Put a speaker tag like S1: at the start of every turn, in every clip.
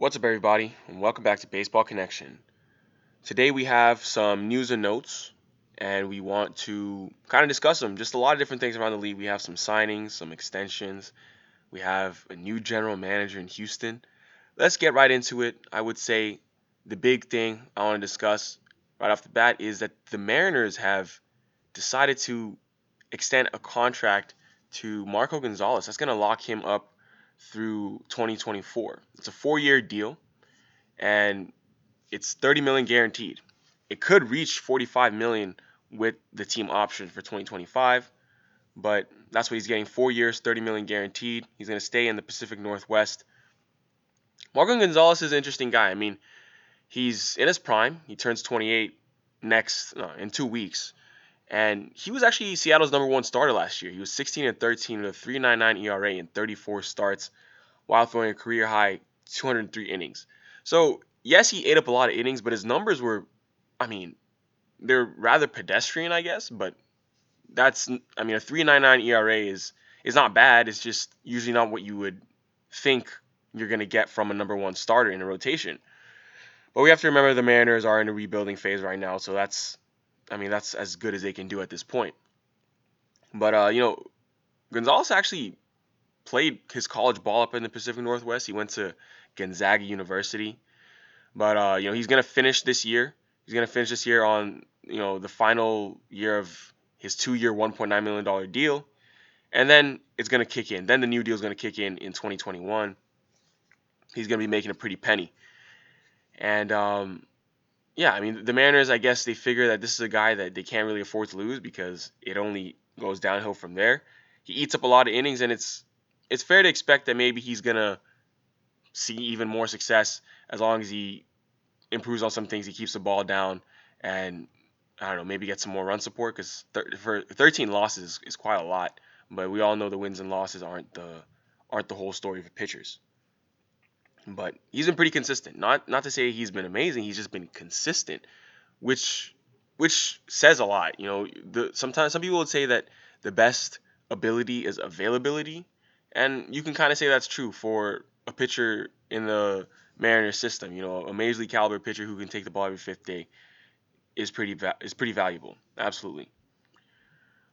S1: What's up, everybody, and welcome back to Baseball Connection. Today we have some news and notes, and we want to kind of discuss them. Just a lot of different things around the league. We have some signings, some extensions. We have a new general manager in Houston. Let's get right into it. I would say the big thing I want to discuss right off the bat is that the Mariners have decided to extend a contract to Marco Gonzalez. That's going to lock him up through 2024. It's a four-year deal, and it's 30 million guaranteed. It could reach 45 million with the team option for 2025, but that's what he's getting. Four years, 30 million guaranteed. He's going to stay in the Pacific Northwest. Marco Gonzalez is an interesting guy. I mean, he's in his prime. He turns 28 next in two weeks. And he was actually Seattle's number one starter last year. He was 16 and 13 with a 3.99 ERA in 34 starts, while throwing a career high 203 innings. So yes, he ate up a lot of innings, but his numbers were, I mean, they're rather pedestrian, I guess. But that's, I mean, a 3.99 ERA is is not bad. It's just usually not what you would think you're going to get from a number one starter in a rotation. But we have to remember the Mariners are in a rebuilding phase right now, so that's I mean, that's as good as they can do at this point. But uh, you know, Gonzalez actually played his college ball up in the Pacific Northwest. He went to Gonzaga University. But uh, you know, he's gonna finish this year. He's gonna finish this year on you know the final year of his two-year, 1.9 million dollar deal, and then it's gonna kick in. Then the new deal is gonna kick in in 2021. He's gonna be making a pretty penny. And um, yeah, I mean the Mariners, I guess they figure that this is a guy that they can't really afford to lose because it only goes downhill from there. He eats up a lot of innings, and it's it's fair to expect that maybe he's gonna see even more success as long as he improves on some things. He keeps the ball down, and I don't know, maybe get some more run support because thir- for 13 losses is quite a lot. But we all know the wins and losses aren't the aren't the whole story for pitchers. But he's been pretty consistent. Not not to say he's been amazing. He's just been consistent, which which says a lot. You know, the sometimes some people would say that the best ability is availability, and you can kind of say that's true for a pitcher in the Mariners system. You know, a major league caliber pitcher who can take the ball every fifth day is pretty va- is pretty valuable. Absolutely.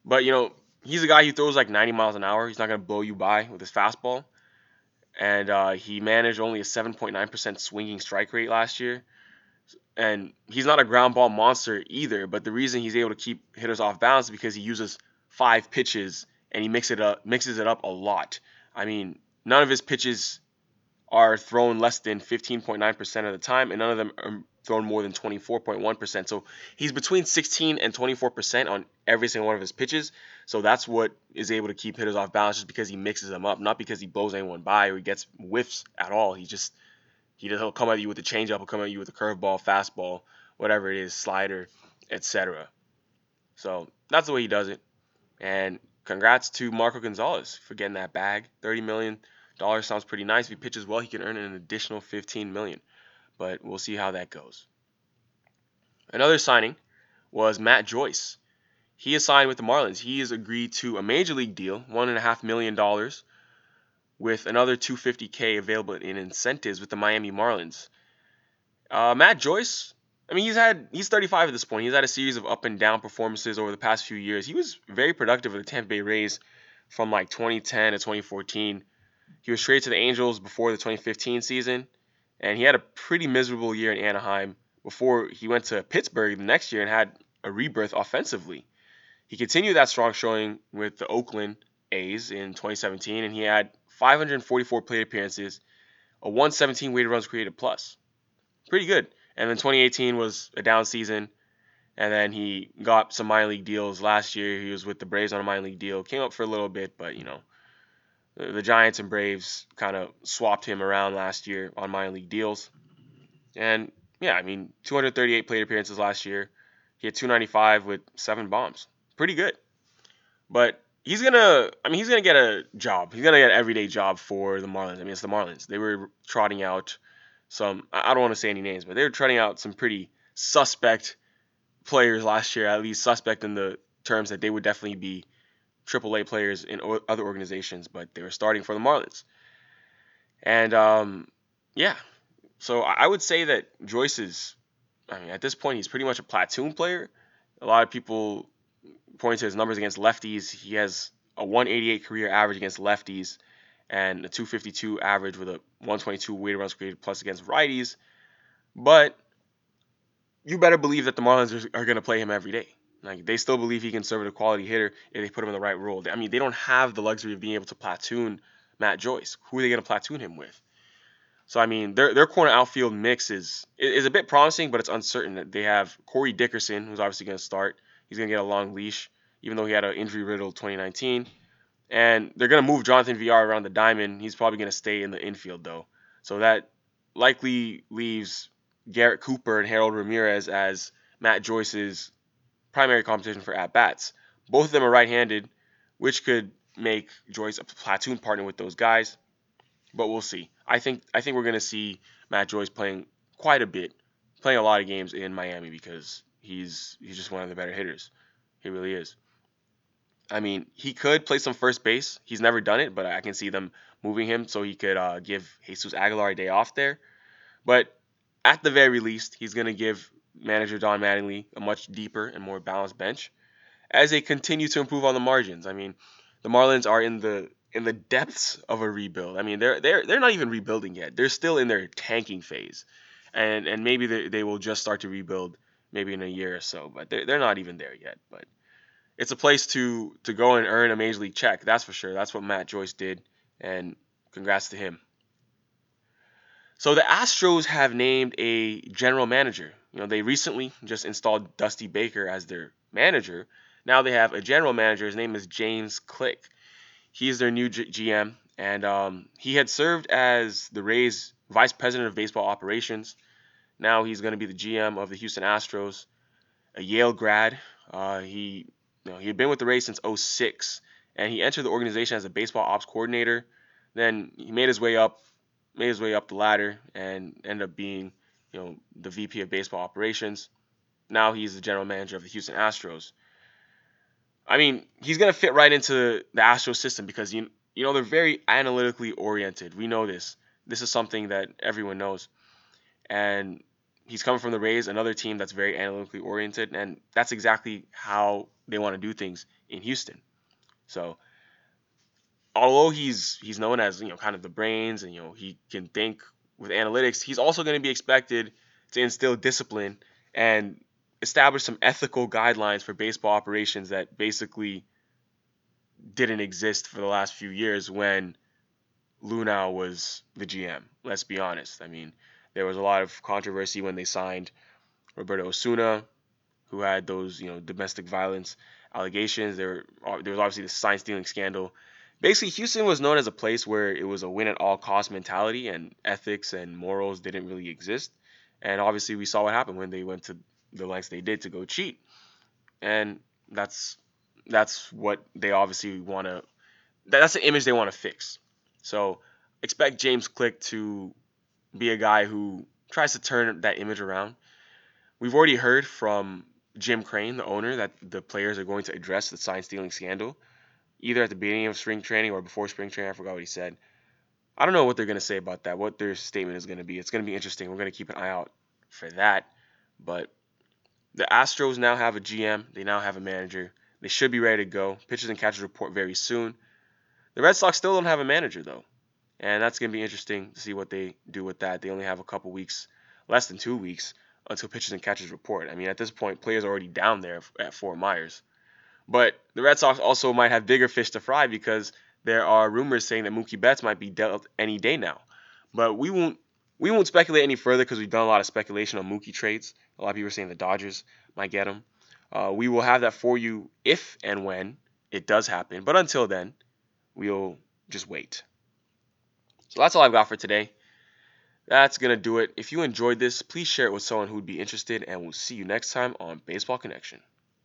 S1: But you know, he's a guy who throws like 90 miles an hour. He's not gonna blow you by with his fastball and uh, he managed only a 7.9% swinging strike rate last year. And he's not a ground ball monster either, but the reason he's able to keep hitters off balance is because he uses five pitches and he mixes it up, mixes it up a lot. I mean, none of his pitches are thrown less than 15.9% of the time, and none of them are thrown more than 24.1%. So he's between 16 and 24% on every single one of his pitches. So that's what is able to keep hitters off balance just because he mixes them up, not because he blows anyone by or he gets whiffs at all. He just he he'll come at you with a changeup, he'll come at you with a curveball, fastball, whatever it is, slider, etc. So that's the way he does it. And congrats to Marco Gonzalez for getting that bag. 30 million dollars sounds pretty nice. If he pitches well, he can earn an additional 15 million but we'll see how that goes. Another signing was Matt Joyce. He is signed with the Marlins. He has agreed to a major league deal, one and a half million dollars, with another 250k available in incentives with the Miami Marlins. Uh, Matt Joyce, I mean, he's had he's 35 at this point. He's had a series of up and down performances over the past few years. He was very productive with the Tampa Bay Rays from like 2010 to 2014. He was traded to the Angels before the 2015 season and he had a pretty miserable year in Anaheim before he went to Pittsburgh the next year and had a rebirth offensively. He continued that strong showing with the Oakland A's in 2017, and he had 544 plate appearances, a 117 weighted runs created plus. Pretty good. And then 2018 was a down season, and then he got some minor league deals last year. He was with the Braves on a minor league deal, came up for a little bit, but you know, the Giants and Braves kind of swapped him around last year on minor league deals. And yeah, I mean, 238 plate appearances last year. He had 295 with seven bombs. Pretty good. But he's gonna, I mean, he's gonna get a job. He's gonna get an everyday job for the Marlins. I mean, it's the Marlins. They were trotting out some. I don't want to say any names, but they were trotting out some pretty suspect players last year. At least suspect in the terms that they would definitely be AAA players in other organizations, but they were starting for the Marlins. And um, yeah, So I would say that Joyce is, I mean, at this point, he's pretty much a platoon player. A lot of people point to his numbers against lefties. He has a 188 career average against lefties and a 252 average with a 122 weighted runs created plus against righties. But you better believe that the Marlins are, are going to play him every day. Like they still believe he can serve a quality hitter if they put him in the right role. I mean, they don't have the luxury of being able to platoon Matt Joyce. Who are they going to platoon him with? So I mean, their their corner outfield mix is is a bit promising, but it's uncertain. They have Corey Dickerson, who's obviously going to start. He's going to get a long leash, even though he had an injury riddled 2019. And they're going to move Jonathan Villar around the diamond. He's probably going to stay in the infield though. So that likely leaves Garrett Cooper and Harold Ramirez as Matt Joyce's primary competition for at bats. Both of them are right-handed, which could make Joyce a platoon partner with those guys. But we'll see. I think I think we're gonna see Matt Joyce playing quite a bit, playing a lot of games in Miami because he's he's just one of the better hitters. He really is. I mean, he could play some first base. He's never done it, but I can see them moving him so he could uh, give Jesus Aguilar a day off there. But at the very least, he's going to give manager Don Mattingly a much deeper and more balanced bench as they continue to improve on the margins. I mean, the Marlins are in the in the depths of a rebuild. I mean, they're they're they're not even rebuilding yet. They're still in their tanking phase, and and maybe they, they will just start to rebuild maybe in a year or so. But they're they're not even there yet. But it's a place to to go and earn a major league check. That's for sure. That's what Matt Joyce did, and congrats to him. So the Astros have named a general manager. You know, they recently just installed Dusty Baker as their manager. Now they have a general manager. His name is James Click. He's their new G- GM, and um, he had served as the Rays vice president of baseball operations. Now he's going to be the GM of the Houston Astros, a Yale grad. Uh, he, you know, he had been with the Rays since 06, and he entered the organization as a baseball ops coordinator. Then he made his way up, made his way up the ladder, and ended up being, you know, the VP of baseball operations. Now he's the general manager of the Houston Astros. I mean, he's gonna fit right into the Astro system because you you know they're very analytically oriented. We know this. This is something that everyone knows, and he's coming from the Rays, another team that's very analytically oriented, and that's exactly how they want to do things in Houston. So, although he's he's known as you know kind of the brains, and you know he can think with analytics, he's also going to be expected to instill discipline and establish some ethical guidelines for baseball operations that basically didn't exist for the last few years when Luhnow was the GM. Let's be honest. I mean, there was a lot of controversy when they signed Roberto Osuna, who had those you know domestic violence allegations. There, there was obviously the sign stealing scandal. Basically, Houston was known as a place where it was a win at all cost mentality, and ethics and morals didn't really exist. And obviously, we saw what happened when they went to the lengths they did to go cheat, and that's that's what they obviously want to. That's the image they want to fix. So expect James Click to be a guy who tries to turn that image around. We've already heard from Jim Crane, the owner, that the players are going to address the sign stealing scandal, either at the beginning of spring training or before spring training. I forgot what he said. I don't know what they're going to say about that, what their statement is going to be. It's going to be interesting. We're going to keep an eye out for that. But the Astros now have a GM. They now have a manager. They should be ready to go. Pitchers and catchers report very soon. The Red Sox still don't have a manager though, and that's going to be interesting to see what they do with that. They only have a couple weeks, less than two weeks, until pitchers and catchers report. I mean, at this point, players are already down there at Fort Myers. But the Red Sox also might have bigger fish to fry because there are rumors saying that Mookie Betts might be dealt any day now. But we won't we won't speculate any further because we've done a lot of speculation on Mookie trades. A lot of people are saying the Dodgers might get him. Uh, we will have that for you if and when it does happen. But until then, we'll just wait. So that's all I've got for today. That's going to do it. If you enjoyed this, please share it with someone who would be interested, and we'll see you next time on Baseball Connection.